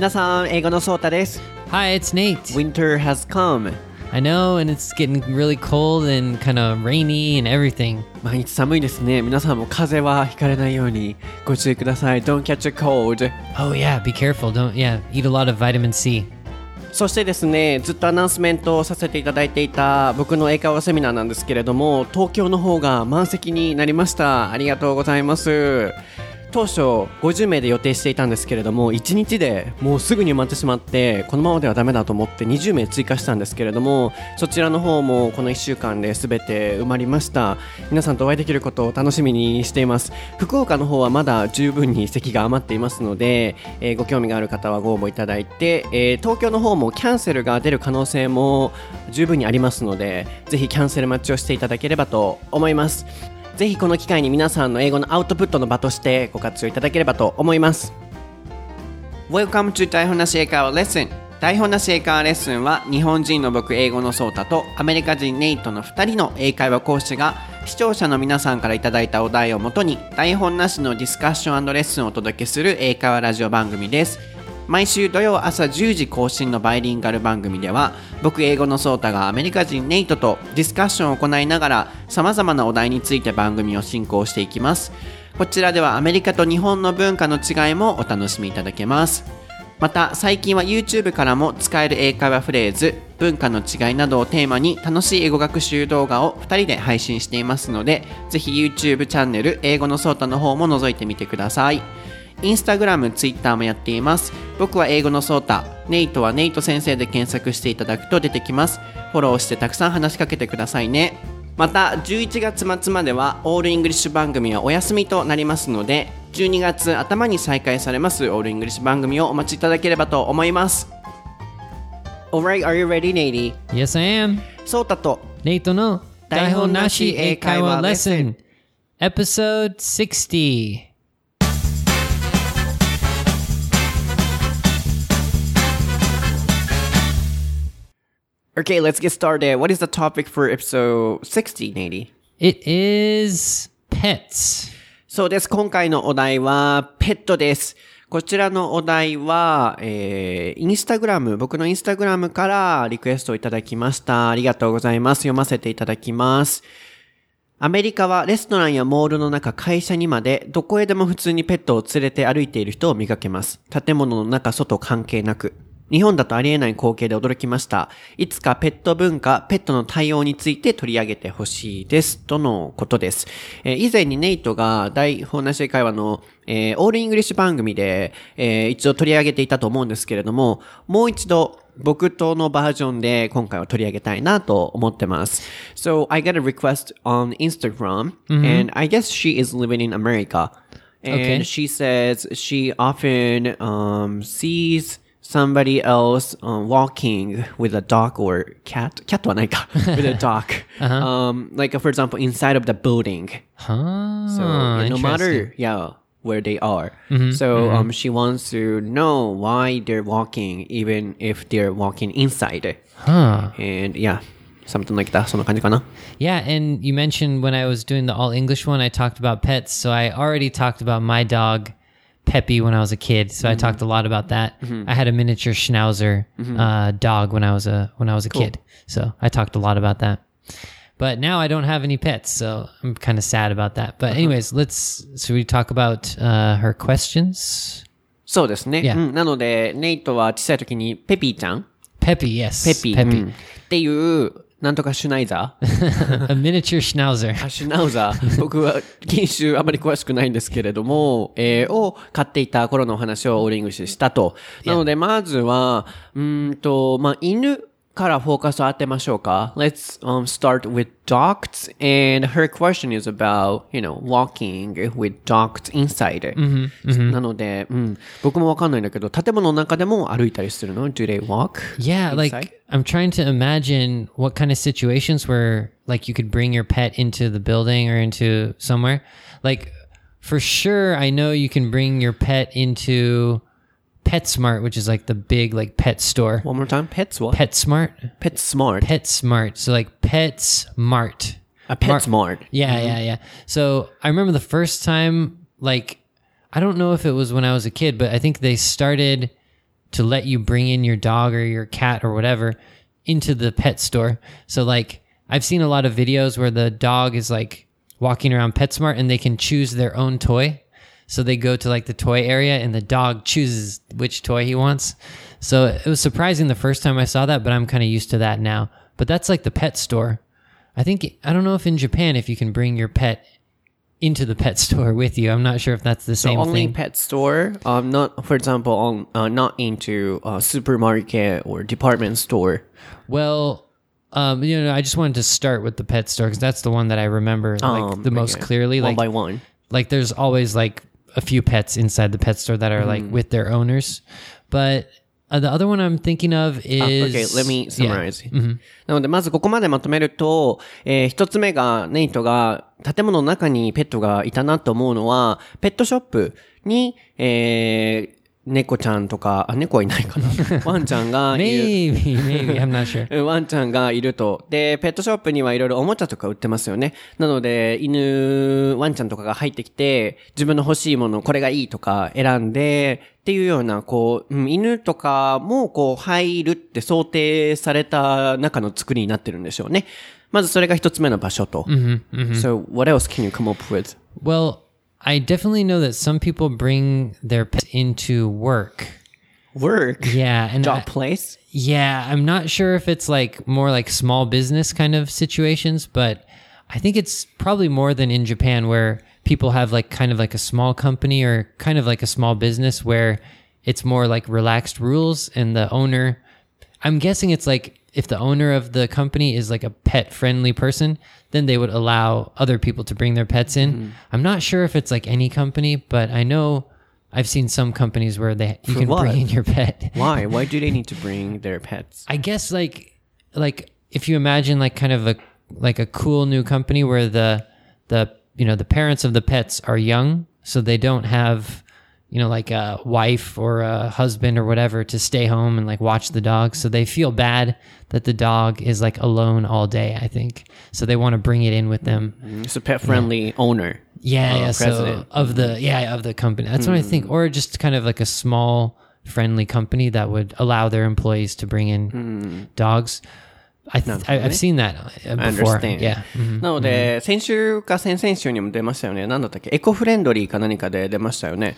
皆さん、英語のソータです。Hi, it's Nate. Winter has come. I know, and it's getting really cold and kind of rainy and everything. 毎日寒いですね。皆さんも風邪はひかれないようにご注意ください。Don't catch a cold. Oh yeah, be careful. Don't yeah, eat a lot of vitamin C. そしてですね、ずっとアナウンスメントをさせていただいていた僕の英会話セミナーなんですけれども、東京の方が満席になりました。ありがとうございます。当初50名で予定していたんですけれども1日でもうすぐに埋まってしまってこのままではダメだと思って20名追加したんですけれどもそちらの方もこの1週間で全て埋まりました。皆さんとお会いできることを楽しみにしています。福岡の方はまだ十分に席が余っていますので、えーご興味がある方はご応募いただいて、えー東京の方もキャンセルが出る可能性も十分にありますのでぜひキャンセル待ちをしていただければと思います。ぜひこの機会に皆さんの英語のアウトプットの場としてご活用いただければと思います。Welcome to 台本なし英会話レッスン台本なし英会話レッスンは日本人の僕英語のソータとアメリカ人ネイトの2人の英会話講師が視聴者の皆さんからいただいたお題をもとに台本なしのディスカッションレッスンをお届けする英会話ラジオ番組です。毎週土曜朝10時更新のバイリンガル番組では僕英語のソータがアメリカ人ネイトとディスカッションを行いながら様々なお題について番組を進行していきます。こちらではアメリカと日本の文化の違いもお楽しみいただけます。また最近は YouTube からも使える英会話フレーズ文化の違いなどをテーマに楽しい英語学習動画を2人で配信していますのでぜひ YouTube チャンネル英語のソータの方も覗いてみてください。インスタグラム、ツイッターもやっています。僕は英語のソータ、ネイトはネイト先生で検索していただくと出てきます。フォローしてたくさん話しかけてくださいね。また、11月末までは all English 番組はお休みとなりますので、12月頭に再開されます all English 番組をお待ちいただければと思います。Alright, are you ready, Nady? Yes, I am. ソータと Nate の台本なし英会話レッスン. Episode 60. Okay, let's get started. What is the topic for episode 60, Nady? It is pets. そうです。今回のお題は、ペットです。こちらのお題は、えー、インスタグラム、僕のインスタグラムからリクエストをいただきました。ありがとうございます。読ませていただきます。アメリカはレストランやモールの中、会社にまで、どこへでも普通にペットを連れて歩いている人を見かけます。建物の中、外関係なく。日本だとありえない光景で驚きました。いつかペット文化、ペットの対応について取り上げてほしいです。とのことです。えー以前にネイトが台本なし英会話の、えー all English 番組で、えー一度取り上げていたと思うんですけれども、もう一度僕とのバージョンで今回は取り上げたいなと思ってます。So I got a request on Instagram and I guess she is living in America. And Okay. she says she often um, sees somebody else um, walking with a dog or cat. Cat はないか with a dog. um, like for example, inside of the building. Huh. So yeah, no interesting. matter yeah where they are. So um, she wants to know why they're walking, even if they're walking inside. Huh. And yeah, something like that. そんな感じかな。 Yeah, and you mentioned when I was doing the all English one, I talked about pets. So I already talked about my dog, Peppy, when I was a kid. So I talked a lot about that. I had a miniature Schnauzer uh, dog when I was a when I was a kid. So I talked a lot about that. But now I don't have any pets, so I'm kind of sad about that. But anyways, let's so we talk about uh, her questions. そうですね。 Yeah. うん、なので、ネイトは小さい時にペピーちゃん Peppy, yes, ペピー、 Peppy, うんっていう、 なんとかシュナイザー a miniature Schnauzer. あシュナウザー。僕は品種あまり詳しくないんですけれども、えーを飼っていた頃のお話を all English でしたと。なので、まずは、うーんと、まあ、犬からフォーカスを当てましょうか。Let's、um, start with dogs. And her question is about, you know, walking with dogs inside. なので、うん、僕もわかんないんだけど、建物の中でも歩いたりするの ?Do they walk? Yeah, inside? like I'm trying to imagine what kind of situations where like you could bring your pet into the building or into somewhere. Like for sure I know you can bring your pet into PetSmart, which is like the big like pet store. One more time. Pets what? PetSmart? Pet smart. PetSmart. So like PetSmart. A pet smart. Yeah, mm-hmm. yeah, yeah. So I remember the first time, like, I don't know if it was when I was a kid, but I think they started to let you bring in your dog or your cat or whatever into the pet store. So like I've seen a lot of videos where the dog is like walking around PetSmart and they can choose their own toy. So they go to like the toy area and the dog chooses which toy he wants. So it was surprising the first time I saw that, but I'm kind of used to that now. But that's like the pet store. I think I don't know if in Japan if you can bring your pet into the pet store with you. I'm not sure if that's the So same only thing. pet store, um, not for example, on uh, not into uh, supermarket or department store. Well, um, you know, I just wanted to start with the pet store because that's the one that I remember like Um, the most okay. clearly. one Like, by one. like there's always like a few pets inside the pet store that are like with their owners, but uh, the other one I'm thinking of is Okay, let me yeah. summarize. なので、まずここまでまとめると、えー一つ目が、ネイトが建物の中にペットがいたなと思うのは、ペットショップに、えー 猫ちゃんとか、あ、猫はいないかな。ワンちゃんがいる。Maybe, maybe I'm not sure. う んワンちゃんがいると。で、ペットショップにはいろいろおもちゃとか売ってますよね。なので、犬、ワンちゃんとかが入ってきて、自分の欲しいもの、これがいいとか選んで、っていうような、こう、うん犬とかも、こう、入るって想定された中の作りになってるんでしょうね。まずそれが一つ目の場所と。So, what else can you come up with? Well, I definitely know that some people bring their pets into work. Work? Yeah, and I- Job place? Yeah, I'm not sure if it's like more like small business kind of situations, but I think it's probably more than in Japan where people have like kind of like a small company or kind of like a small business where it's more like relaxed rules and the owner I'm guessing it's like if the owner of the company is like a pet friendly person, then they would allow other people to bring their pets in. Mm-hmm. I'm not sure if it's like any company, but I know I've seen some companies where they you For can what? bring in your pet. Why? Why do they need to bring their pets? I guess like like if you imagine like kind of a like a cool new company where the the you know the parents of the pets are young, so they don't have you know like a wife or a husband or whatever to stay home and like watch the dog, so they feel bad that the dog is like alone all day. I think so they want to bring it in with them. It's a pet friendly owner. Yeah, uh, yeah. So president. of the yeah of the company, that's what I think, or just kind of like a small friendly company that would allow their employees to bring in dogs. I, th- I I've seen that uh, I before. understand. Yeah. Mhm. なので、先週か先々週にも出ましたよね。なんだったっけエコフレンドリーか何かで出ましたよね。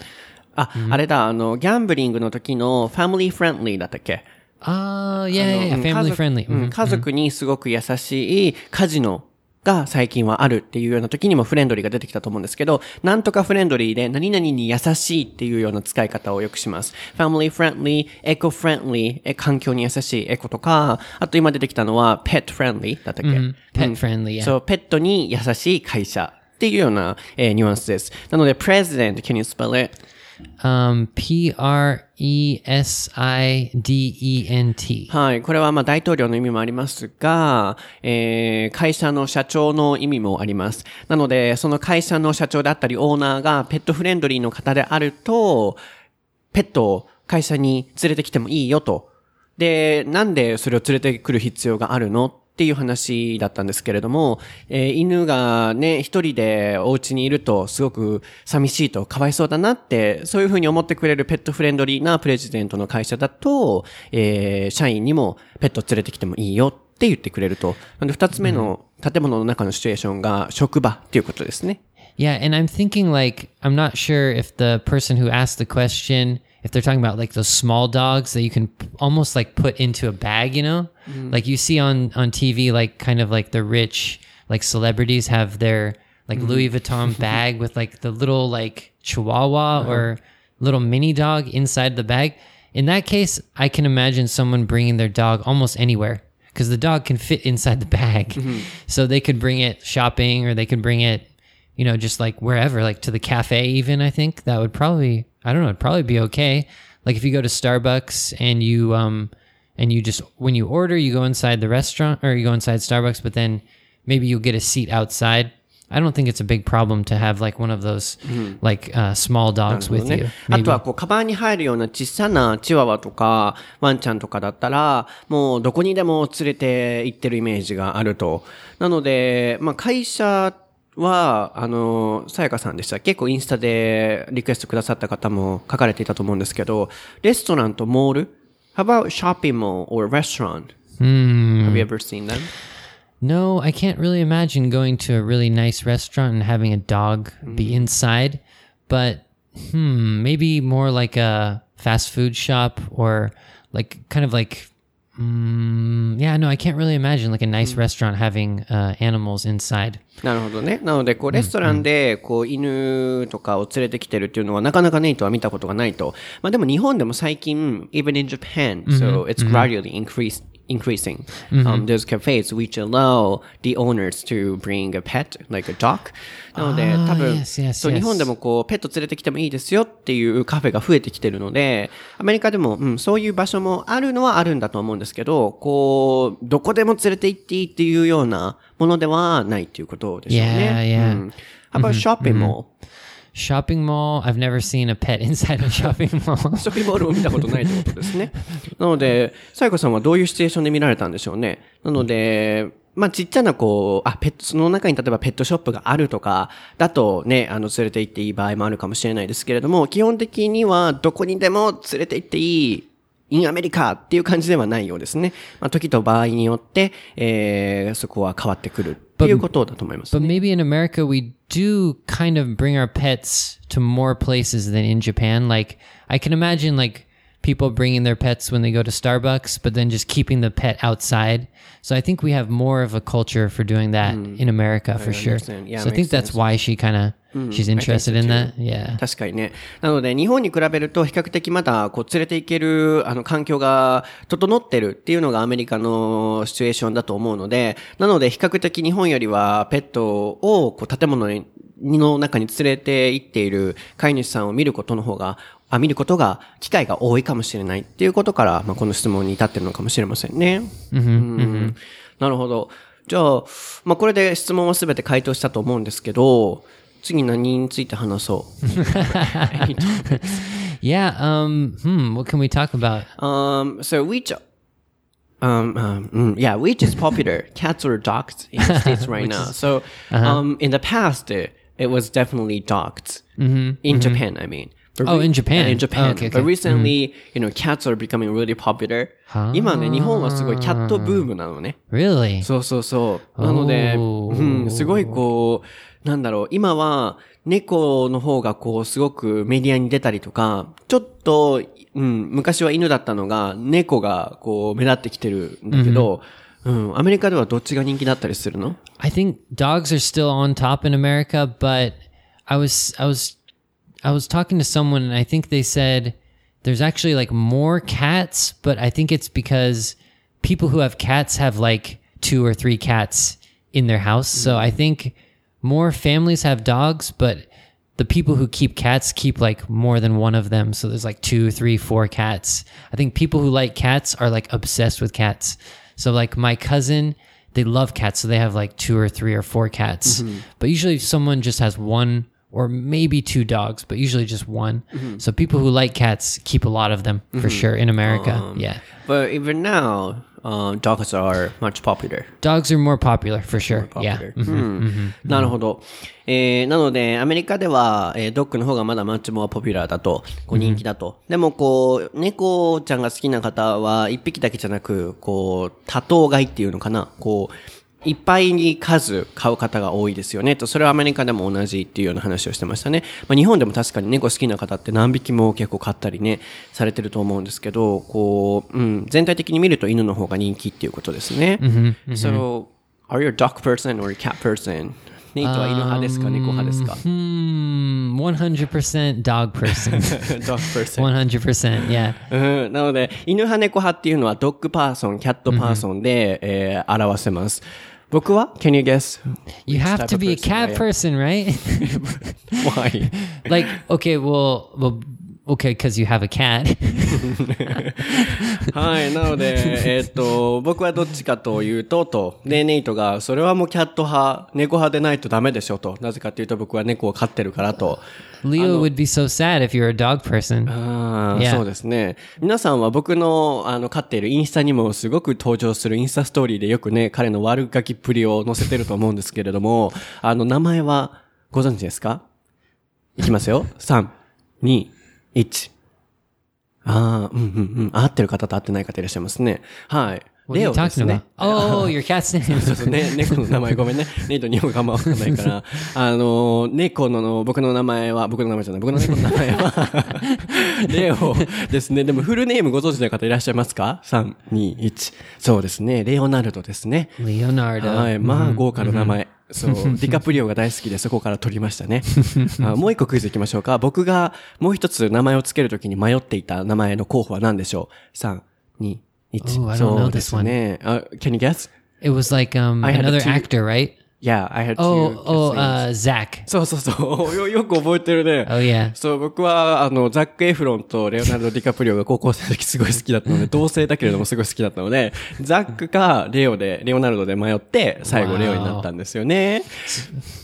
あ、あれだ、あの、ギャンブリングの時のファミリーフレンドリーだったっけ？Oh yeah, yeah, yeah, うん family 家族 friendly. うん Mhm. 家族にすごく優しいカジノが最近はあるっていうような時にもフレンドリーが出てきたと思うんですけど、なんとかフレンドリーで何々に優しいっていうような使い方をよくします。family friendly, eco friendly, え環境に優しいエコとか、あと今出てきたのは pet friendly だったっけ、Pet friendly. Yeah. そう、ペットに優しい会社っていうような、えーニュアンスです。なので、president, can you spell it? Um, P R E S I D E N T. はい。これはまあ大統領の意味もありますが、えー会社の社長の意味もあります。なので、その会社の社長であったりオーナーがペットフレンドリーの方であると、ペットを会社に連れてきてもいいよと。で、なんでそれを連れてくる必要があるのっていう話だったんですけれども、えー犬がね、一人でお家にいるとすごく寂しいとかわいそうだなって、そういうふうに思ってくれるペットフレンドリーなプレジデントの会社だと、えー社員にもペット連れてきてもいいよって言ってくれると。なんで二つ目の建物の中のシチュエーションが職場っていうことですね。Yeah, and I'm thinking like I'm not sure if the person who asked the question if they're talking about like those small dogs that you can p- almost like put into a bag, you know? Mm-hmm. Like you see on on TV like kind of like the rich like celebrities have their like mm-hmm. Louis Vuitton bag with like the little like chihuahua uh-huh. or little mini dog inside the bag. In that case, I can imagine someone bringing their dog almost anywhere because the dog can fit inside the bag. Mm-hmm. So they could bring it shopping or they could bring it you know, just like wherever, like to the cafe, even I think that would probably, I don't know, it'd probably be okay. Like if you go to Starbucks and you, um, and you just, when you order, you go inside the restaurant or you go inside Starbucks, but then maybe you'll get a seat outside. I don't think it's a big problem to have like one of those, like, uh, small dogs with ね you. あ Maybe. とはこう、カバンに入るような小さなチワワとか、ワンちゃんとかだったら、もうどこにでも連れて行ってるイメージがあると。なので、まあ会社 は、あの、さやかさんでした。結構インスタでリクエストくださった方も書かれていたと思うんですけど、レストランとモール How about shopping mall or restaurant? Have you ever seen them? No, I can't really imagine going to a really nice restaurant and having a dog be inside, but hmm, maybe more like a fast food shop or like kind of like mm, yeah, no, I can't really imagine like a nice restaurant having uh, animals inside. なるほどね。なので、こう、レストランで、こう、犬とかを連れてきてるっていうのは、なかなかネイトは見たことがないと。まあでも日本でも最近、even in Japan, so it's gradually increased increasing. Um, there's cafes which allow the owners to bring a pet, like a dog. なので、多分、yes, yes, そう yes. 日本でもこう、ペット連れてきてもいいですよっていうカフェが増えてきてるので、アメリカでも、うん、そういう場所もあるのはあるんだと思うんですけど、こう、どこでも連れて行っていいっていうようなものではないっていうことでしょうね。Yeah, yeah. うん How about shopping mall? Shopping mall, I've never seen a pet inside a shopping mall. ショッピングモールを見たことないってことですね。なので、さやかさんはどういうシチュエーションで見られたんでしょうね。なので、まあ、ちっちゃなこう、あ、ペット、その中に例えばペットショップがあるとか、だとね、あの、連れて行っていい場合もあるかもしれないですけれども、基本的にはどこにでも連れて行っていい、in アメリカっていう感じではないようですね。まあ、時と場合によって、えー、そこは変わってくるっていうことだと思います、 But ね。 maybe in America, we do kind of bring our pets to more places than in Japan. Like, I can imagine like people bringing their pets when they go to Starbucks, but then just keeping the pet outside. So I think we have more of a culture for doing that in America for sure. understand. Yeah, so I think makes that's sense. why she kind of she's interested in that? Yeah. 確かにね。なので、日本に比べると比較的まだ、こう、連れて行ける、あの、環境が整ってるっていうのがアメリカのシチュエーションだと思うので、なので、比較的日本よりは、ペットを、こう、建物にの中に連れて行っている飼い主さんを見ることの方が、あ、見ることが、機会が多いかもしれないっていうことから、まあ、この質問に至ってるのかもしれませんね。うんなるほど。じゃあ、まあ、これで質問はすべて回答したと思うんですけど、次何について話そう。 Yeah. Um. Hmm. What can we talk about? Um, so which, um, um, mm, yeah, which is popular, cats or dogs in the States right now? So, um, in the past, uh, it was definitely dogs. In Japan, I mean. But Oh, in Japan. in Japan. Oh, okay, But okay. recently, you know, cats are becoming really popular. 今ね、日本はすごいキャットブームなのね。Really? そうそうそう。なので、うん、すごいこう、なんだろう、今は猫の方がこう、すごくメディアに出たりとか、ちょっと、うん、昔は犬だったのが、猫がこう、目立ってきてるんだけど、うん、アメリカではどっちが人気だったりするの I think dogs are still on top in America, but I was I was I was talking to someone and I think they said there's actually like more cats, but I think it's because people who have cats have like two or three cats in their house. So I think more families have dogs, but the people who keep cats keep like more than one of them. So there's like two, three, four cats. I think people who like cats are like obsessed with cats. So like my cousin, they love cats, so they have like two or three or four cats. Mm-hmm. But usually someone just has one or maybe two dogs, but usually just one. So people who like cats keep a lot of them for sure in America. yeah. But even now, uh, dogs are much popular. Dogs are more popular for sure. Yeah. popular うんなるほど。えー、なので、アメリカでは、えードッグの方がまだマッチモアポピュラーだと、こう人気だと。でも、こう、猫ちゃんが好きな方は、一匹だけじゃなく、こう、多頭飼いっていうのかな。こう、いっぱいに数買う方が多いですよね。と、それはアメリカでも同じっていうような話をしてましたね。まあ、日本でも確かに猫好きな方って何匹も結構飼ったりね、されてると思うんですけど、こう、うん、全体的に見ると犬の方が人気っていうことですね。So, are you a dog person or a cat person? ネイトは犬派ですか、猫派ですか？Hmm, 100% dog person. ?dog person. 100%. Yeah. うん、なので、犬派猫派っていうのは dog person、cat person で、えー表せます。僕は ?Can you guess? You which have type to be a cat person, right? Why? like, okay, well, well, okay, because you have a cat. はい。なので、えーっと、僕はどっちかというと、と、で、ネイトが、それはもうキャット派、猫派でないとダメでしょ、と。なぜかというと、僕は猫を飼ってるからと。Leo would be so sad if you're a dog person. ああ、Yeah. そうですね。皆さんは僕の、あの、飼っているインスタにもすごく登場するインスタストーリーでよくね、彼の悪ガキっぷりを載せてると思うんですけれども、あの、名前はご存知ですか？いきますよ。3、2、1。ああ、うんうんうん。合ってる方と合ってない方いらっしゃいますね。はい。レオですね。Oh, your cat's name. そうそうね、猫の名前ごめんね。ネイト日本語あんまわかんないから。あの、猫の、僕の名前は、僕の名前じゃない、僕の猫の名前は、レオですね。でもフルネームご存知の方いらっしゃいますか ?3、2、1。そうですね。レオナルドですね。Leonardo. はい。まあ、豪華な名前。そう。ディカプリオが大好きでそこから取りましたね。あもう一個クイズいきましょうか。僕がもう一つ名前をつけるときに迷っていた名前の候補は何でしょう ?3、2、1。Oh, I don't そ know うです this one. ね。あ Can you guess? It was like um another actor, right? Yeah, I had two Oh, oh, uh, Zach. そうそうそう。よ、よく覚えてるね。Oh yeah. そう、僕は、あの、ザック・エフロンとレオナルド・ディカプリオが高校生の時すごい好きだったので、同性だけれどもすごい好きだったので、ザックかレオで、レオナルドで迷って、最後レオになったんですよね。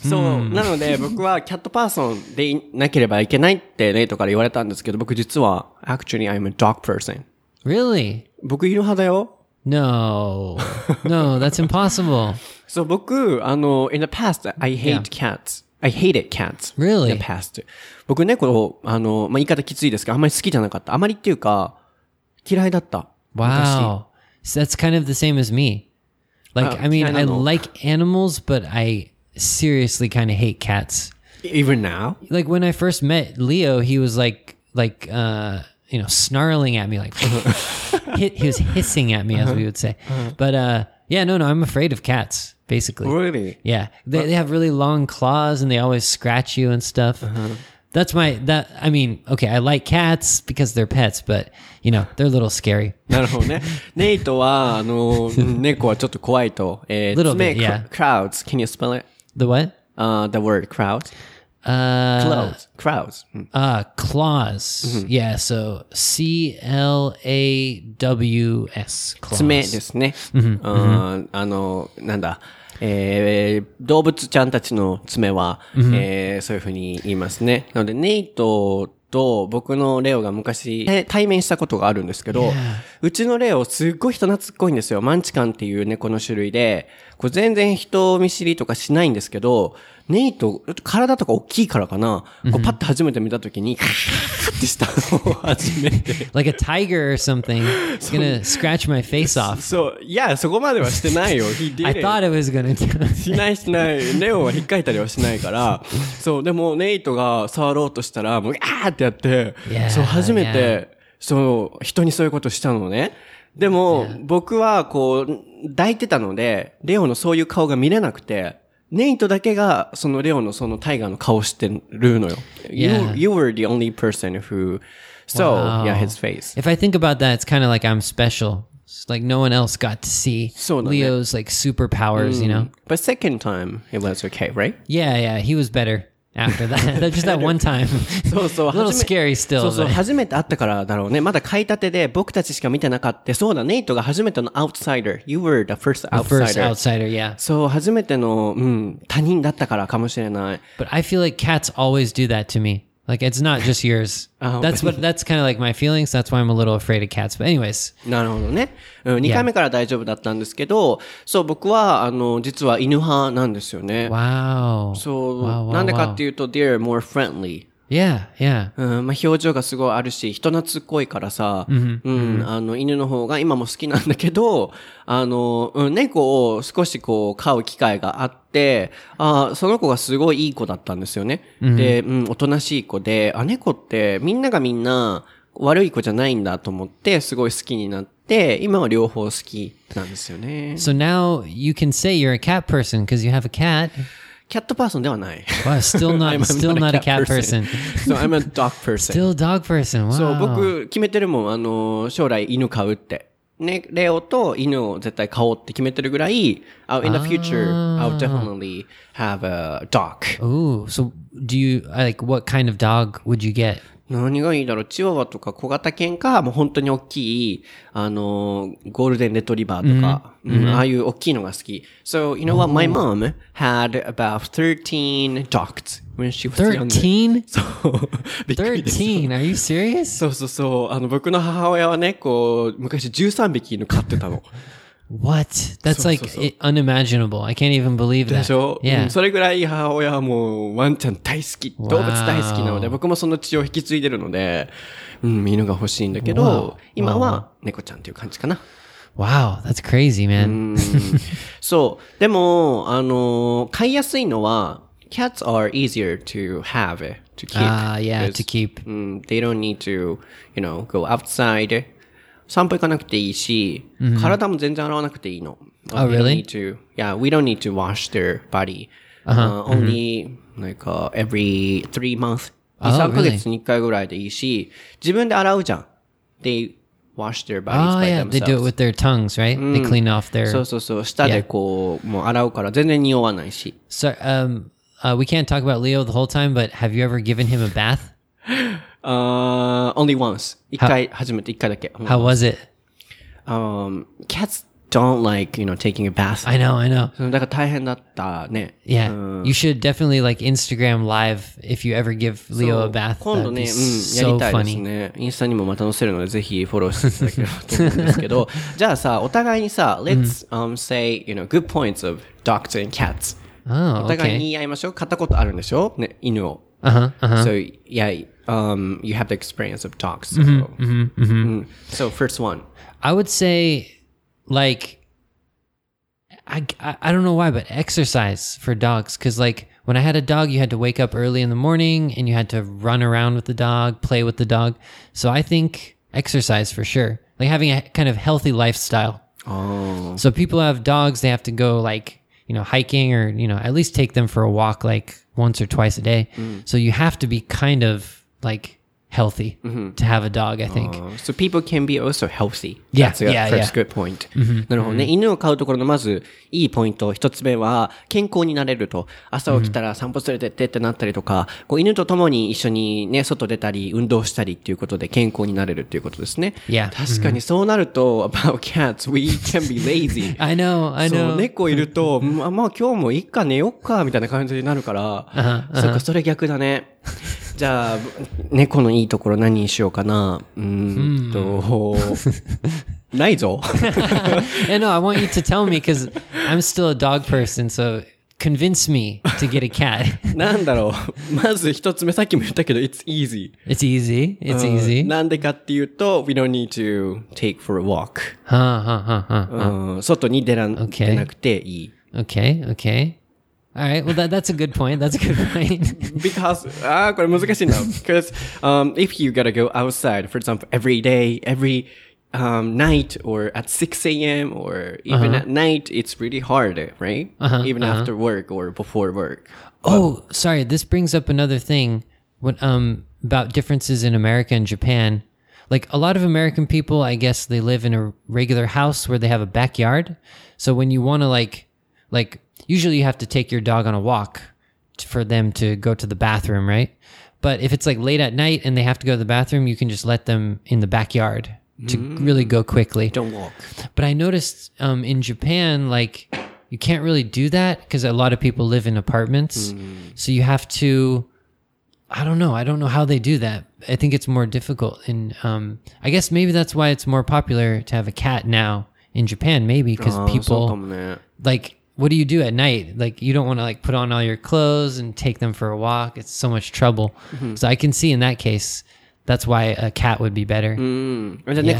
そう、なので僕はキャットパーソンでいなければいけないってレイトから言われたんですけど、僕実は、actually I'm a dog person. Really? 僕犬派だよ。No. no, that's impossible. そう、僕、あの、in the past, I hate Yeah. cats. I hated cats. Really? In the past. 僕猫を、あの、まあ、言い方きついですけど、あんまり好きじゃなかった。あまりっていうか、嫌いだった。 Wow. So that's kind of the same as me. Like, Oh, I mean, I don't I know. like animals, but I seriously kind of hate cats. Even now? Like when I first met Leo, he was like, like, uh, you know, snarling at me, like, hit, he was hissing at me, as we would say. But, uh, yeah, no, no, I'm afraid of cats, basically. Really? Yeah, they, they have really long claws and they always scratch you and stuff. That's my that. I mean, okay, I like cats because they're pets, but you know they're a little scary. なるほどね。ネイトは、あの、猫はちょっと怖いと。えー、 Little 爪 bit, yeah. crowds. Can you spell it? The what? Uh, the word crowds. Uh. うん uh, claws. Yeah, so C L A W S. 爪 Claws. ですね。うんあの、なんだ。えー動物ちゃんたちの爪は、えーそういうふうに言いますね。なので、ネイトと僕のレオが昔え対面したことがあるんですけど、うちのレオすっごい人懐っこいんですよ。マンチカンっていう猫の種類で、これ全然人見知りとかしないんですけど、ネイト、体とか大きいからかな、こうパッと初めて見たときに、カーってしたのを初めて。Like a tiger or something. It's gonna scratch my face off. そう、いや、そこまではしてないよ。He did I thought it was gonna. しないしない。レオは引っかいたりはしないから。そう、でもネイトが触ろうとしたら、もう、あーってやって、そう、初め.て、そう、人にそういうことしたのね。でも、僕はこう、抱いてたので、レオのそういう顔が見れなくて、ネイトだけが、そのレオのそのタイガーの顔をしてるのよ。You, Yeah. you were the only person who saw, Wow. yeah, his face. If I think about that, it's kind of like I'm special. It's like no one else got to see。Leo's like superpowers, you know? But second time, it was okay, right? Yeah, yeah, he was better after that. That- Just that one time. そうそう。A little scary still. そうそう、but- 初めて会ったからだろうね。まだ買いたてで僕たちしか見てなかった。そうだ、ネイトが初めてのアウトサイダー。You were the first First outsider. outsider, yeah. そう、初めての、うん、他人だったからかもしれない。But I feel like cats always do that to me. Like it's not just yours. Oh. That's what that's kind of like my feelings. That's why I'm a little afraid of cats. But anyways, なるほどね。うん、2回目から大丈夫だったんですけど、そう、僕は、あの、実は犬派なんですよね。wow. そう、Wow, wow, なんでか wow. っていうと、they're more friendly. Yeah, yeah. うん、まあ、表情がすごいあるし、人懐っこいからさ、うん、あの、犬の方が今も好きなんだけど、あの、うん、猫を少しこう、飼う機会があって、あその子がすごいいい子だったんですよね。で、うん、おとなしい子で、あ、猫ってみんながみんな悪い子じゃないんだと思って、すごい好きになって、今は両方好きなんですよね。So now you can say you're a cat person because you have a cat. キャットパーソンではない。Wow, still not I'm still not a cat person. so I'm a dog person. Still a dog person. Wow. そう、僕決めてるもん、あの、将来犬飼うって。ね、レオと犬を絶対飼おうって決めてるぐらい、uh, in the future, I'll definitely have a dog. Ooh, so do you like what kind of dog would you get? 何がいいだろう？チワワとか小型犬か、もう本当に大きい、あの、ゴールデンレトリバーとか、うんああいう大きいのが好き。So, you know what? My mom had about 13 dogs when she was younger. 13? そう。びっくりです。13? Are you serious? そうそうそう。あの、僕の母親はね、こう、昔13匹犬飼ってたの。What? That's like i- unimaginable. I can't even believe で that. しょ、Yeah. うんそれぐらい母親はもうワンちゃん大好き。動物大好きなので、僕もその血を引き継いでるので、うん、犬が欲しいんだけど Wow.、今は猫ちゃんっていう感じかな。Wow, that's crazy, man. そう。でも、あの、飼いやすいのは、cats are easier to have, to keep. Ah, yeah, Because, to keep. うん、they don't need to, you know, go outside. 散歩行かなくていいし、体も全然洗わなくていいの。 Oh, We don't really? need to, yeah, we don't need to wash their body. Uh, only, like, uh, every three months. Oh, 2、3ヶ really? 月に1回ぐらいでいいし、自分で洗うじゃん。They wash their bodies Oh, by yeah. They do it themselves. with their tongues, right? They clean off their. そうそうそう。舌でこう、もう洗うから全然匂わないし。 So, um, uh, we can't talk about Leo the whole time, but have you ever given him a bath? Uh, only once. 一回、初めて一回だけ。How was it? Um, cats don't like, you know, taking a bath. I know, I know. だから大変だったね。Yeah, you should definitely like Instagram live if you ever give Leo a bath. 今度ね、うん、やりたいです.ね。インスタにもまた載せるので、ぜひフォローしていただければと思うんですけど、じゃあさ、お互いにさ、let's、um, say, you know, good points of dogs and cats. Oh, お互いに.言い合いましょう。買ったことあるんでしょね、犬を。Uh huh. Uh huh. So, yeah, um, you have the experience of dogs. Mm-hmm, so, うん so first one. I would say, like, I, I, I don't know why, but exercise for dogs. Cause like when I had a dog, you had to wake up early in the morning and you had to run around with the dog, play with the dog. So I think exercise for sure. Like having a kind of healthy lifestyle. Oh. So people have dogs, they have to go like, you know, hiking or, you know, at least take them for a walk like once or twice a day. Mm. So you have to be kind of like healthy to have a dog, I think. Uh, so people can be also healthy. Yeah, That's a yeah, first yeah. good point. なるほどね。犬を飼うところのまずいいポイント。一つ目は健康になれると。朝起きたら散歩連れてってってなったりとか、こう犬と共に一緒にね、外出たり、運動したりっていうことで健康になれるっていうことですね。Yeah. 確かにそうなると、about cats, we can be lazy. I know, I そう know. 猫いると、まあまあ今日もいっか寝よっか、みたいな感じになるから、そっか、それ逆だね。じゃあ、猫のいいところ何にしようかな。うーんと、ないぞ。I know. I want you to tell me because I'm still a dog person. So convince me to get a cat. なんだろう。まず一つ目、さっきも言ったけど、it's easy. It's easy. It's easy. なんでかっていうと、we don't need to take for a walk. 外に出ら.出なくていい。Okay, okay. All right. Well, that, that's a good point. That's a good point. Because, ああ、これ難しいな。Because, um, if you gotta go outside, for example, every day, every, um, night or at 6 a.m. or even at night, it's really hard, right? even after work or before work. oh, sorry. This brings up another thing. What um about differences in America and Japan? Like a lot of American people, I guess they live in a regular house where they have a backyard. So when you want to like, like usually you have to take your dog on a walk for them to go to the bathroom, right? But if it's like late at night and they have to go to the bathroom, you can just let them in the backyard to mm. really go quickly. Don't walk. But I noticed um, in Japan, like you can't really do that because a lot of people live in apartments. Mm. So you have to. I don't know. I don't know how they do that. I think it's more difficult, and um, I guess maybe that's why it's more popular to have a cat now in Japan. Maybe because oh, people like what do you do at night? Like you don't want to like put on all your clothes and take them for a walk. It's so much trouble. Mm-hmm. So I can see in that case, that's why a cat would be better. Mm. Yeah.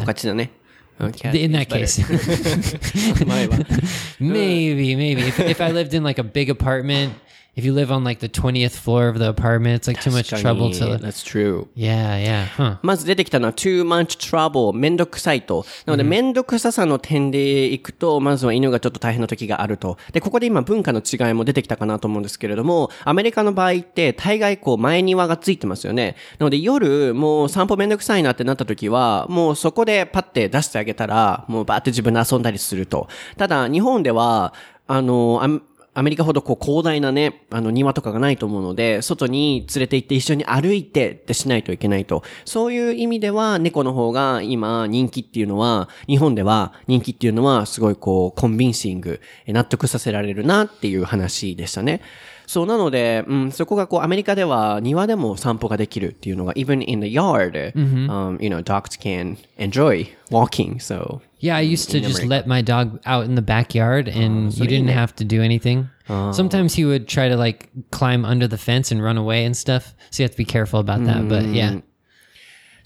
Okay. In that case, maybe, maybe if, if I lived in like a big apartment if you live on like the 20th floor of the apartment, it's like too much trouble to. That's true. Yeah, yeah. Huh. まず出てきたのは too much trouble めんどくさいと。なので、めんどくささの点でいくと、まずは犬がちょっと大変な時があると。で、ここで今文化の違いも出てきたかなと思うんですけれども、アメリカの場合って大概こう前庭がついてますよね。なので夜もう散歩めんどくさいなってなった時は、もうそこでパッて出してあげたら、もうバーって自分で遊んだりすると。ただ、日本では、あの、あアメリカほどこう広大なね、あの庭とかがないと思うので、外に連れて行って一緒に歩いてってしないといけないと。そういう意味では猫の方が今人気っていうのは、日本では人気っていうのはすごいこうコンビンシング、納得させられるなっていう話でしたね。そう、なので、うん、そこがこう、アメリカでは庭でも散歩ができるっていうのが、even in the yard, um, you know, dogs can enjoy walking, so. Yeah, I used to just let my dog out in the backyard and you didn't have to do anything. Sometimes he would try to like climb under the fence and run away and stuff. So you have to be careful about that. But yeah.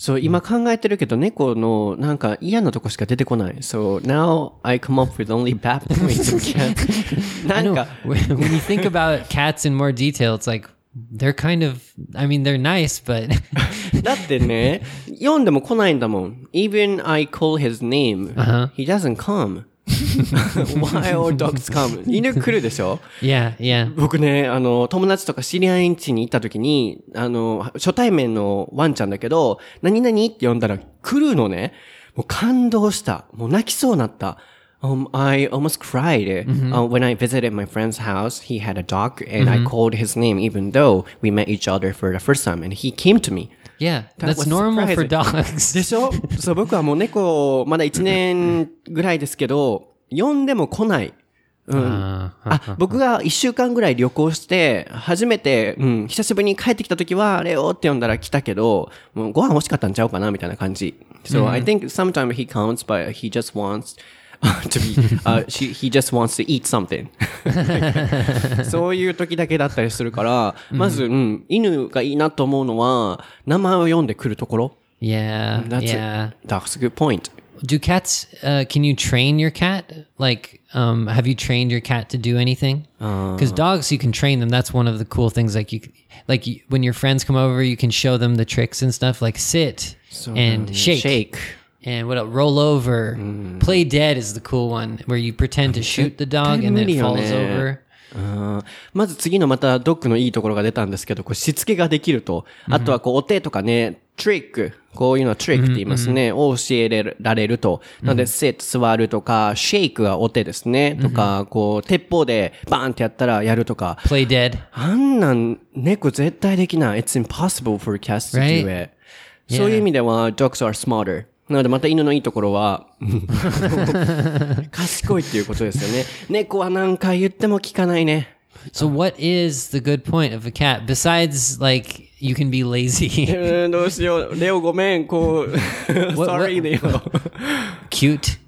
そう、今考えてるけど、猫のなんか嫌なとこしか出てこない。So now I come up with only bad points of cats. なんか、 when when you think about cats in more detail, it's like they're kind of, I mean, they're nice, but だってね、読んでも来ないんだもん。Even I call his name, he doesn't come. Why all dogs come? 犬来るでしょ yeah, yeah. 僕ね、あの、友達とか知り合いん家に行った時に、あの、初対面のワンちゃんだけど、何々って呼んだら来るのね。もう感動した。もう泣きそうになった。Um, I almost cried uh, when I visited my friend's house. He had a dog and I called his name even though we met each other for the first time and he came to me. Yeah, That that's normal for dogs. でしょ？そう、僕はもう猫、まだ1年ぐらいですけど、呼んでも来ない。うん。あ、僕が1週間ぐらい旅行して、初めて、うん、久しぶりに帰ってきた時は、レオって呼んだら来たけど、もうご飯欲しかったんちゃうかなみたいな感じ。So I think sometimes he counts, but he just wants to be, uh, she, he just wants to eat something. そういう時だけだったりするから、まず、うん、犬がいいなと思うのは、名前を読んでくるところ。 Yeah, That's yeah. it. That's a good point. Do cats? Uh, can you train your cat? Like, um, have you trained your cat to do anything? Because dogs, you can train them. That's one of the cool things. Like you, c- like you, when your friends come over, you can show them the tricks and stuff. Like sit and shake, Shake. And what else? Roll over. Play dead is the cool one where you pretend to shoot the dog and then it falls over. うんまず次のまたドッグのいいところが出たんですけど、こうしつけができると。あとはこうお手とかね、トリック。こういうのはトリックって言いますね。を教えられると。なので、sit、座るとか、シェイクはお手ですね。とか、こう、鉄砲でバーンってやったらやるとか。Play dead. あんなん、猫絶対できない。It's impossible for cats to do it. そういう意味では、dogs are smarter. なのでまた犬のいいところは、賢いっていうことですよね。猫は何回言っても聞かないね。So what is the good point of a cat besides like you can be lazy, うーんどうしよう。レオごめん、こう、sorry レオ。cute?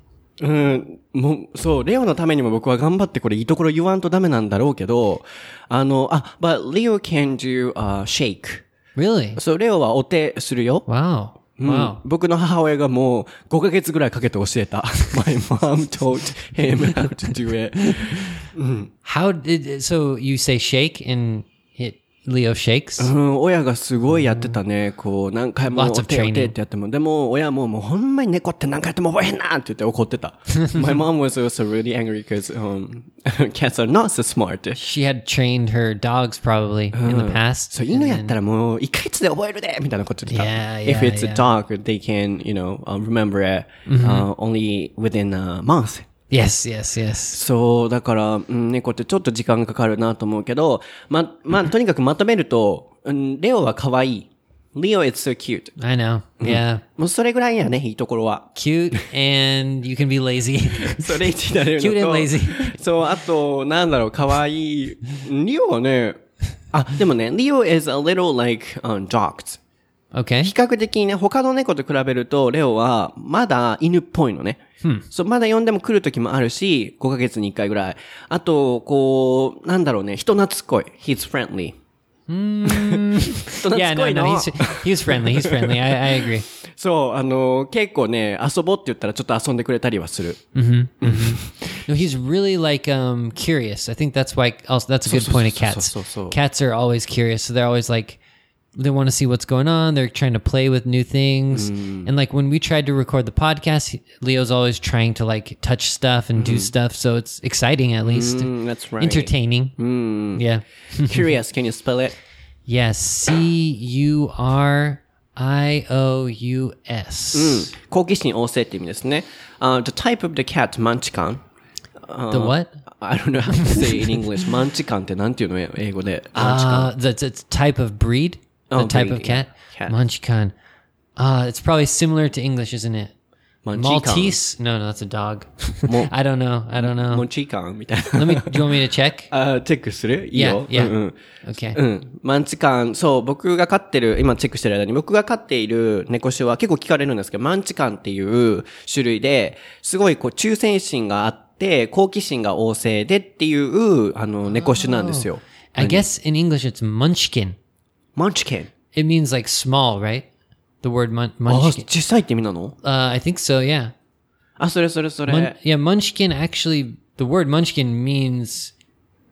うん、もう、そう、レオのためにも僕は頑張ってこれいいところ言わんとダメなんだろうけど、あの、あ、but Leo can do, uh, shake. Really? そう、レオはお手するよ。Wow. うん Wow. 僕の母親がもう5ヶ月ぐらいかけて教えた。My mom told him how to do it. How did so you say shake and it Leo shakes? うん、親がすごいやってたね。こう、何回も Lots お of 手お training. 手ってやっても。でも、親ももうほんまに猫って何回やっても覚えへんなって言って怒ってた。My mom was also really angry because、um, cats are not so smart. She had trained her dogs probably in the past. そう、犬やったらもう、1ヶ月で覚えるでみたいなこと言ってた。 Yeah, If yeah, it's a yeah. dog, they can, you know, uh, remember it、uh, only within a month. Yes, yes, yes. そう、だから、うん、猫ってちょっと時間かかるなと思うけど、ま、まあ、とにかくまとめると、うん、レオは可愛い。Leo is so cute. I know. Yeah. もうそれぐらいやね、いいところは。Cute and you can be lazy. それ一になれるのと。Cute and lazy. そう、あと、なんだろう、可愛い。リオはね、あ、でもね、Leo is a little like、um, dogs. Okay. 比較的にね、他の猫と比べると、レオはまだ犬っぽいのね。そう、まだ呼んでも来る時もあるし、5ヶ月に1回ぐらい。あと、こう、なんだろうね、人懐っこい。He's friendly. 人懐 Yeah, っこ no, い no, の。he's he's friendly. He's friendly. I, I agree. そう、あの、結構ね、遊ぼうって言ったらちょっと遊んでくれたりはする。No, he's really like um curious. I think that's why also that's a good point of cats. Cats are always curious, so they're always like they want to see what's going on. They're trying to play with new things. Mm. And like when we tried to record the podcast, he- Leo's always trying to like touch stuff and do stuff, so it's exciting at least. Mm, that's right. Entertaining. Yeah. Curious, can you spell it? Yes. C U R I O U S. 好奇心旺盛って意味ですね。Uh, the type of the cat, マンチカン。 The what? I don't know how to say in English. マンチカンってなんていうの英語で。マンチカン。 Uh, the, the type of breed? The Oh, type breed, of cat? yeah. Cat. Munchkin. Uh, it's probably similar to English, isn't it? Munchikan. Maltese? No, no, that's a dog. I don't know. I don't モ know. ンチカンみたい Let な。me. Do you want me to check? あチェックするいいよ。Yeah, yeah. うんうん。Okay. うん。マンチカン、そう、僕が飼ってる、今チェックしてる間に、僕が飼っている猫種は結構聞かれるんですけど、マンチカンっていう種類で、すごいこう、忠誠心があって、好奇心が旺盛でっていう、あの、猫種なんですよ。I guess in English it's munchkin. マンチカン。 It means like small, right? The word mun- あ、 munchkin. 小さいって意味なの Uh, I think so. Yeah. あ、それそれそれ。 Mun- yeah, munchkin actually the word munchkin means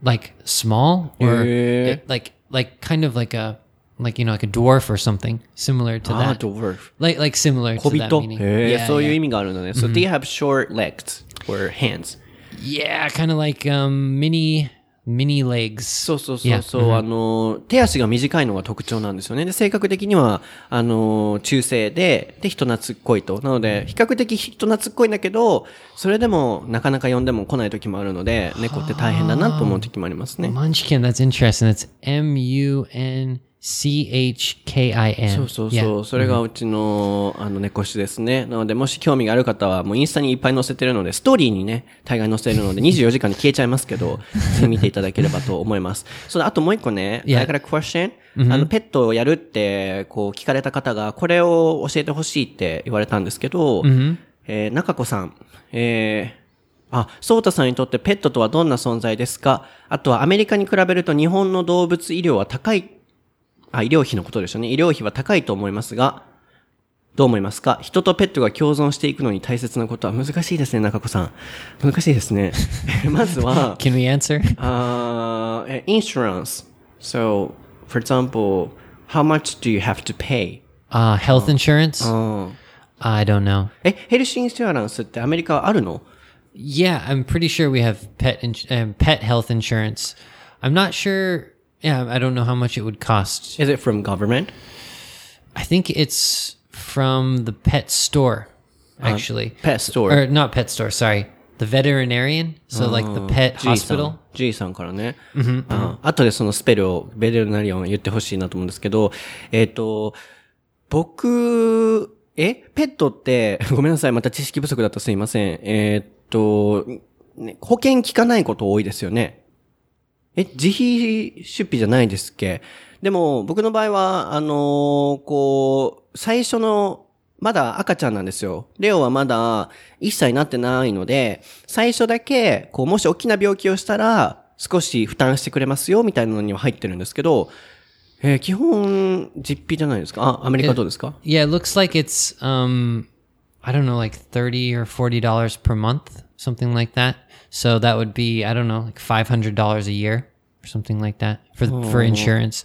like small or Yeah. it- like like kind of like a like you know like a dwarf or something similar to あ、 that. ドワーフ。 Like like similar 小 to that 人 meaning. へえ、 Yeah, そういう yeah. 意味があるんだね。So they have short legs or hands. Yeah, kind of like um mini mini legs. そうそうそうそう、あの、手足が短いのが特徴なんですよね。で、性格的には、あの、中性で、で、人懐っこいと。なので、比較的人懐っこいんだけど、それでも、なかなか呼んでも来ない時もあるので、猫って大変だなと思う時もありますね。Munchkin, that's interesting. That's M U N C H K I N. そうそう.そう。それがうちの、あの、猫種ですね。なので、もし興味がある方は、もうインスタにいっぱい載せてるので、ストーリーにね、大概載せてるので、24時間で消えちゃいますけど、ぜひ見ていただければと思います。そうだ、あともう一個ね. I got a question. あの、ペットをやるって、こう、聞かれた方が、これを教えてほしいって言われたんですけど、えー、中子さん、えー、あ、ソータさんにとってペットとはどんな存在ですか？あとはアメリカに比べると日本の動物医療は高いあ、医療費のことでしょうね。医療費は高いと思いますが、どう思いますか人とペットが共存していくのに大切なことは難しいですね、中子さん。難しいですね。まずは、Can we answer? あーえ insurance. So, for example, how much do you have to pay? Uh, health insurance? うん I don't know. え、ヘルシーインシュアランスってアメリカはあるの Yeah, I'm pretty sure we have pet ins- um, pet health insurance. I'm not sure. Yeah, I don't know how much it would cost. Is it from government? I think it's from the pet store, actually. Pet store. or not pet store, sorry. The veterinarian. So, like the pet hospital. G さんからね。うん後でそのスペルをベルナリオン言ってほしいなと思うんですけど、えっ、と、僕、えペットって、ごめんなさい、また知識不足だとすいません。えっ、と、ね保険効かないこと多いですよね。え、自費出費じゃないですっけ？でも、僕の場合は、あのーこう、最初の、まだ赤ちゃんなんですよ。レオはまだ1歳になってないので、最初だけ、こう、もし大きな病気をしたら、少し負担してくれますよ、みたいなのには入ってるんですけど、えー基本、実費じゃないですか？あ、アメリカどうですか？Yeah, it looks like it's um I don't know, like thirty or forty dollars per month, something like that. So that would be I don't know, like five hundred dollars a year or something like that for for insurance.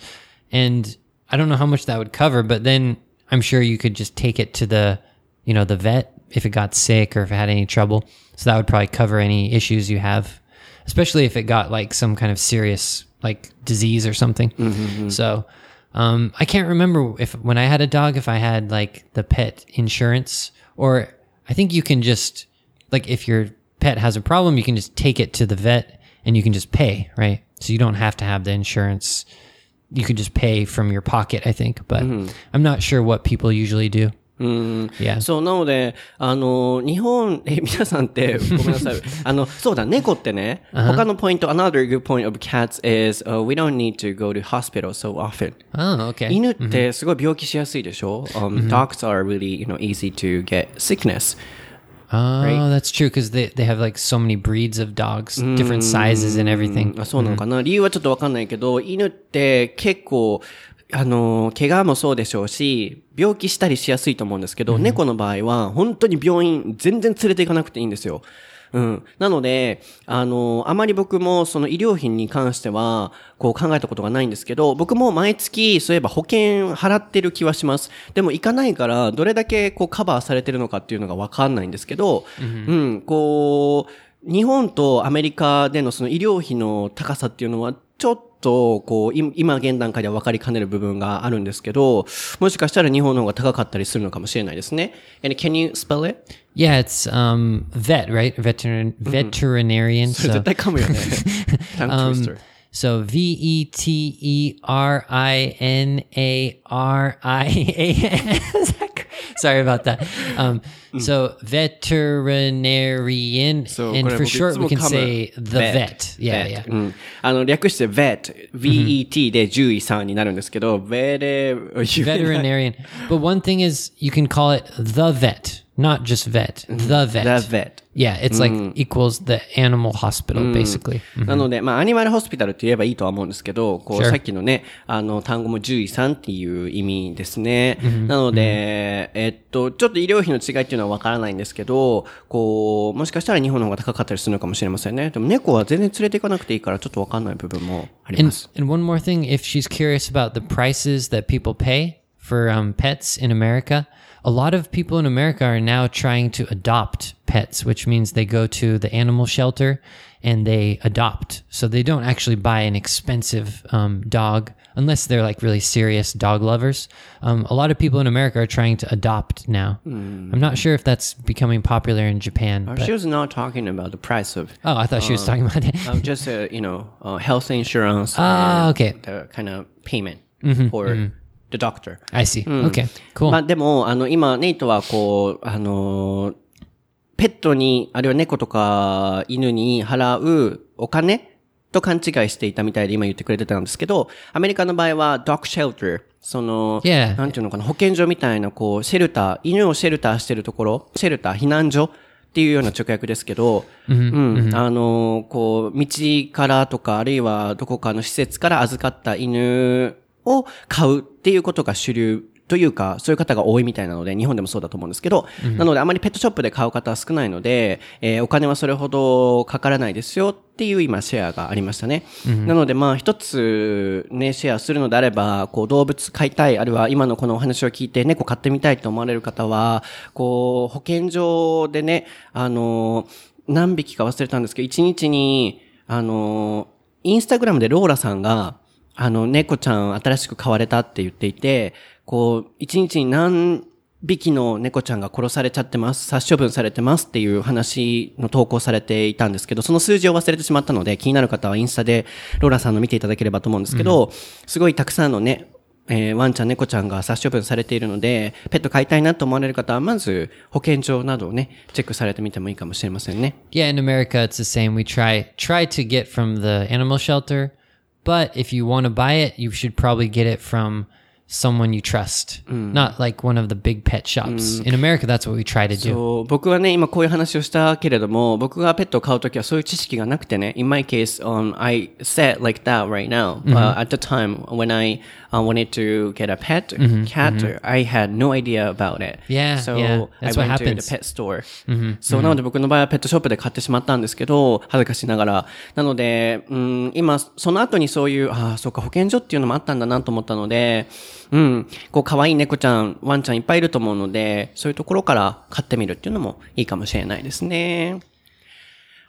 And I don't know how much that would cover, but then I'm sure you could just take it to the you know, the vet if it got sick or if it had any trouble. So that would probably cover any issues you have, especially if it got like some kind of serious like disease or something. So um, I can't remember if when I had a dog, if I had like the pet insurance, or I think you can just like if your pet has a problem, you can just take it to the vet and you can just pay, right? So you don't have to have the insurance. You could just pay from your pocket, I think, but I'm not sure what people usually do. うん。 Yeah. そう、なので、あの、日本、え、皆さんって、ごめんなさい。あの、そうだ、猫ってね、他のポイント、another good point of cats is, uh, we don't need to go to hospital so often. Oh, okay. 犬ってすごい病気しやすいでしょ、um, Dogs are really, you know, easy to get sickness. Oh, that's true because they, they have like so many breeds of dogs, different sizes and everything. あそうなのかな、理由はちょっとわかんないけど、犬って結構、あの、怪我もそうでしょうし、病気したりしやすいと思うんですけど、猫の場合は本当に病院全然連れて行かなくていいんですよ。うん。なので、あの、あまり僕もその医療費に関しては、こう考えたことがないんですけど、僕も毎月、そういえば保険払ってる気はします。でも行かないから、どれだけこうカバーされてるのかっていうのがわかんないんですけど、うん、こう、日本とアメリカでのその医療費の高さっていうのはちょっと、こう、い今現段階では分かりかねる部分があるんですけど、もしかしたら日本の方が高かったりするのかもしれないですね。And can you spell it? Yeah, it's um, vet, right? Veterin- veterinarian. So, 絶対噛むよね。Tongue twister. so V E T E R I N A R I A N. Sorry about that. Um, so veterinarian, そう and これ for 僕い short つも we can 噛む say the vet. Yeah, vet yeah. うん。あの、略して vet、VET で獣医さんになるんですけど、ベレ、 Veterinarian. But one thing is you can call it the vet, Not just vet. The vet. the vet。Yeah, it's like equals the animal hospital basically. なので、まあ、アニマルホスピタルって言えばいいとは思うんですけど、こう.さっきのね、あの、単語も獣医さんっていう意味ですね。なので、えっと、ちょっと医療費の違いっていうのはわからないんですけど、こう、もしかしたら日本の方が高かったりするのかもしれませんね。でも猫は全然連れて行かなくていいから、ちょっとわかんない部分もありま And, す。and one more thing, if she's curious about the prices that people pay for um, pets in America, a lot of people in America are now trying to adopt pets, which means they go to the animal shelter and they adopt. So they don't actually buy an expensive um, dog unless they're like really serious dog lovers. Um, a lot of people in America are trying to adopt now. I'm not sure if that's becoming popular in Japan. But, She was not talking about the price of, oh, I thought she was talking about it. of just, uh, you know, uh, health insurance. Ah, okay. The kind of payment for the doctor. I see. Okay, cool. まあでも、あの、今、ネイトはこう、あのー、ペットに、あるいは猫とか犬に払うお金と勘違いしていたみたいで今言ってくれてたんですけど、アメリカの場合は、ドッグシェルター、その、Yeah. なんていうのかな、保健所みたいな、こう、シェルター、犬をシェルターしてるところ、シェルター、避難所っていうような直訳ですけど、うん、あのー、こう、道からとか、あるいはどこかの施設から預かった犬を買うっていうことが主流というか、そういう方が多いみたいなので、日本でもそうだと思うんですけど、なのであまりペットショップで買う方は少ないので、えーお金はそれほどかからないですよっていう今シェアがありましたね。なのでまあ一つね、シェアするのであれば、こう動物飼いたい、あるいは今のこのお話を聞いて猫飼ってみたいと思われる方は、こう保健所でね、あの、何匹か忘れたんですけど、一日に、あの、インスタグラムでローラさんが、あの、猫ちゃん新しく飼われたって言っていて、こう、一日に何匹の猫ちゃんが殺されちゃってます、殺処分されてますっていう話の投稿されていたんですけど、その数字を忘れてしまったので、気になる方はインスタでローラさんの見ていただければと思うんですけど、すごいたくさんのね、えーワンちゃん、猫ちゃんが殺処分されているので、ペット飼いたいなと思われる方は、まず保健所などをね、チェックされてみてもいいかもしれませんね。Yeah, in America it's the same. We try try to get from the animal shelter, but if you want to buy it, you should probably get it from someone you trust, not like one of the big pet shops. In America, that's what we try to do. そう僕はね、今こういう話をしたけれども、僕がペットを飼うときはそういう知識がなくてね、in my case, um, I said like that right now. Uh, at the time, when I uh, wanted to get a pet, cat, I had no idea about it. Yeah, so yeah, I that's what went to the pet store. そう、なので僕の場合はペットショップで買ってしまったんですけど、恥ずかしながら。なので、うん、今、その後にそういう、ああ、そうか、保健所っていうのもあったんだなと思ったので、うん、こう、可愛い猫ちゃん、ワンちゃんいっぱいいると思うので、そういうところから買ってみるっていうのもいいかもしれないですね。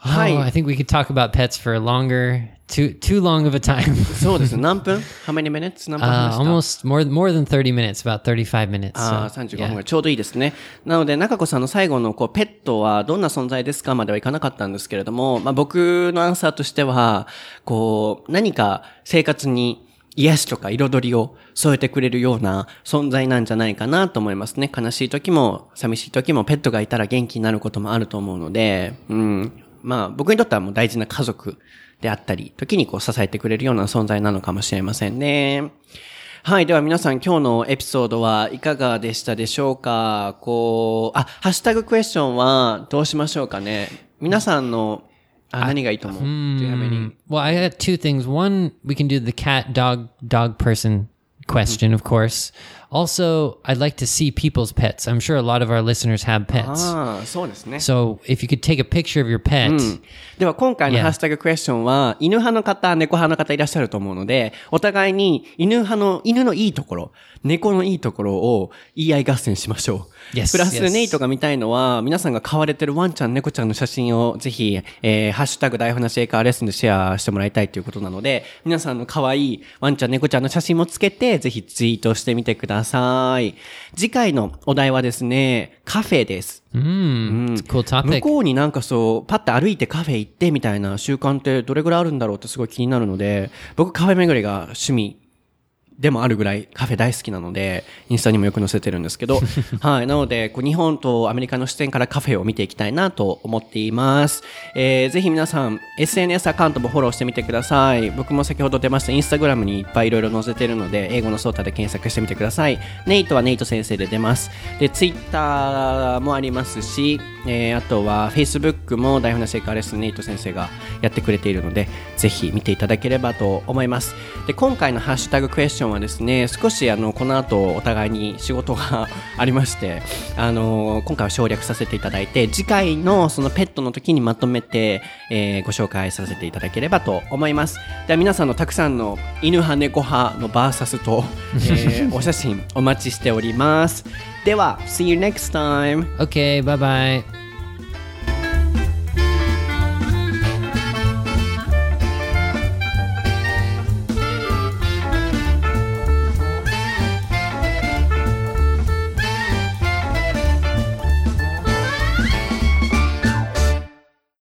Oh, はい。I think we could talk about pets for longer, too too long of a time. そうですね。何分 ?How many minutes? 何分 uh, 話した？almost more more than 30 minutes, about 35 minutes. ああ、so, 35分い。ちょうどいいですね。なので、中子さんの最後の、こう、ペットはどんな存在ですかまではいかなかったんですけれども、まあ僕のアンサーとしては、こう、何か生活に癒しとか彩りを添えてくれるような存在なんじゃないかなと思いますね。悲しい時も、寂しい時も、ペットがいたら元気になることもあると思うので、うん。まあ僕にとってはもう大事な家族であったり、時にこう支えてくれるような存在なのかもしれませんね。はい。では皆さん今日のエピソードはいかがでしたでしょうか？こう、あ、ハッシュタグクエスチョンはどうしましょうかね皆さんの、何がいいと思う Do you have any? Well, I got two things. One, we can do the cat, dog, dog person question, of course. Also, I'd like to see people's pets. I'm sure a lot of our listeners have pets. ああ、そうですね。So if you could take a picture of your pet, では今回の.ハッシュタグクエスチョンは、犬派の方、猫派の方いらっしゃると思うので、お互いに犬派の、犬のいいところ、猫のいいところを言い合い合戦しましょう。Yes, プラス.ネイトが見たいのは、皆さんが飼われてるワンちゃん、猫ちゃんの写真をぜひ、えー、ハッシュタグ大話英会話レッスンでシェアしてもらいたいということなので、皆さんの可愛いワンちゃん、猫ちゃんの写真もつけて、ぜひツイートしてみてください。次回のお題はですね、カフェです。mm, a cool 向.こうになんかそう、パッて歩いてカフェ行ってみたいな習慣ってどれぐらいあるんだろうってすごい気になるので、僕カフェ巡りが趣味でもあるぐらいカフェ大好きなので、インスタにもよく載せてるんですけど、はい。なので、こう日本とアメリカの視点からカフェを見ていきたいなと思っています。えー、ぜひ皆さん、SNS アカウントもフォローしてみてください。僕も先ほど出ましたインスタグラムにいっぱいいろいろ載せてるので、英語のソータで検索してみてください。ネイトはネイト先生で出ます。で、ツイッターもありますし、えー、あとは Facebook も台本の成果レッスンネイト先生がやってくれているので、ぜひ見ていただければと思います。で、今回のハッシュタグクエスチョンはですね、少しあの、この後お互いに仕事がありまして、あの今回は省略させていただいて、次回のそのペットの時にまとめて、えーご紹介させていただければと思います。では皆さんのたくさんの犬派猫派のバーサスと、えーお写真お待ちしております。では、See you next time! Okay, bye bye.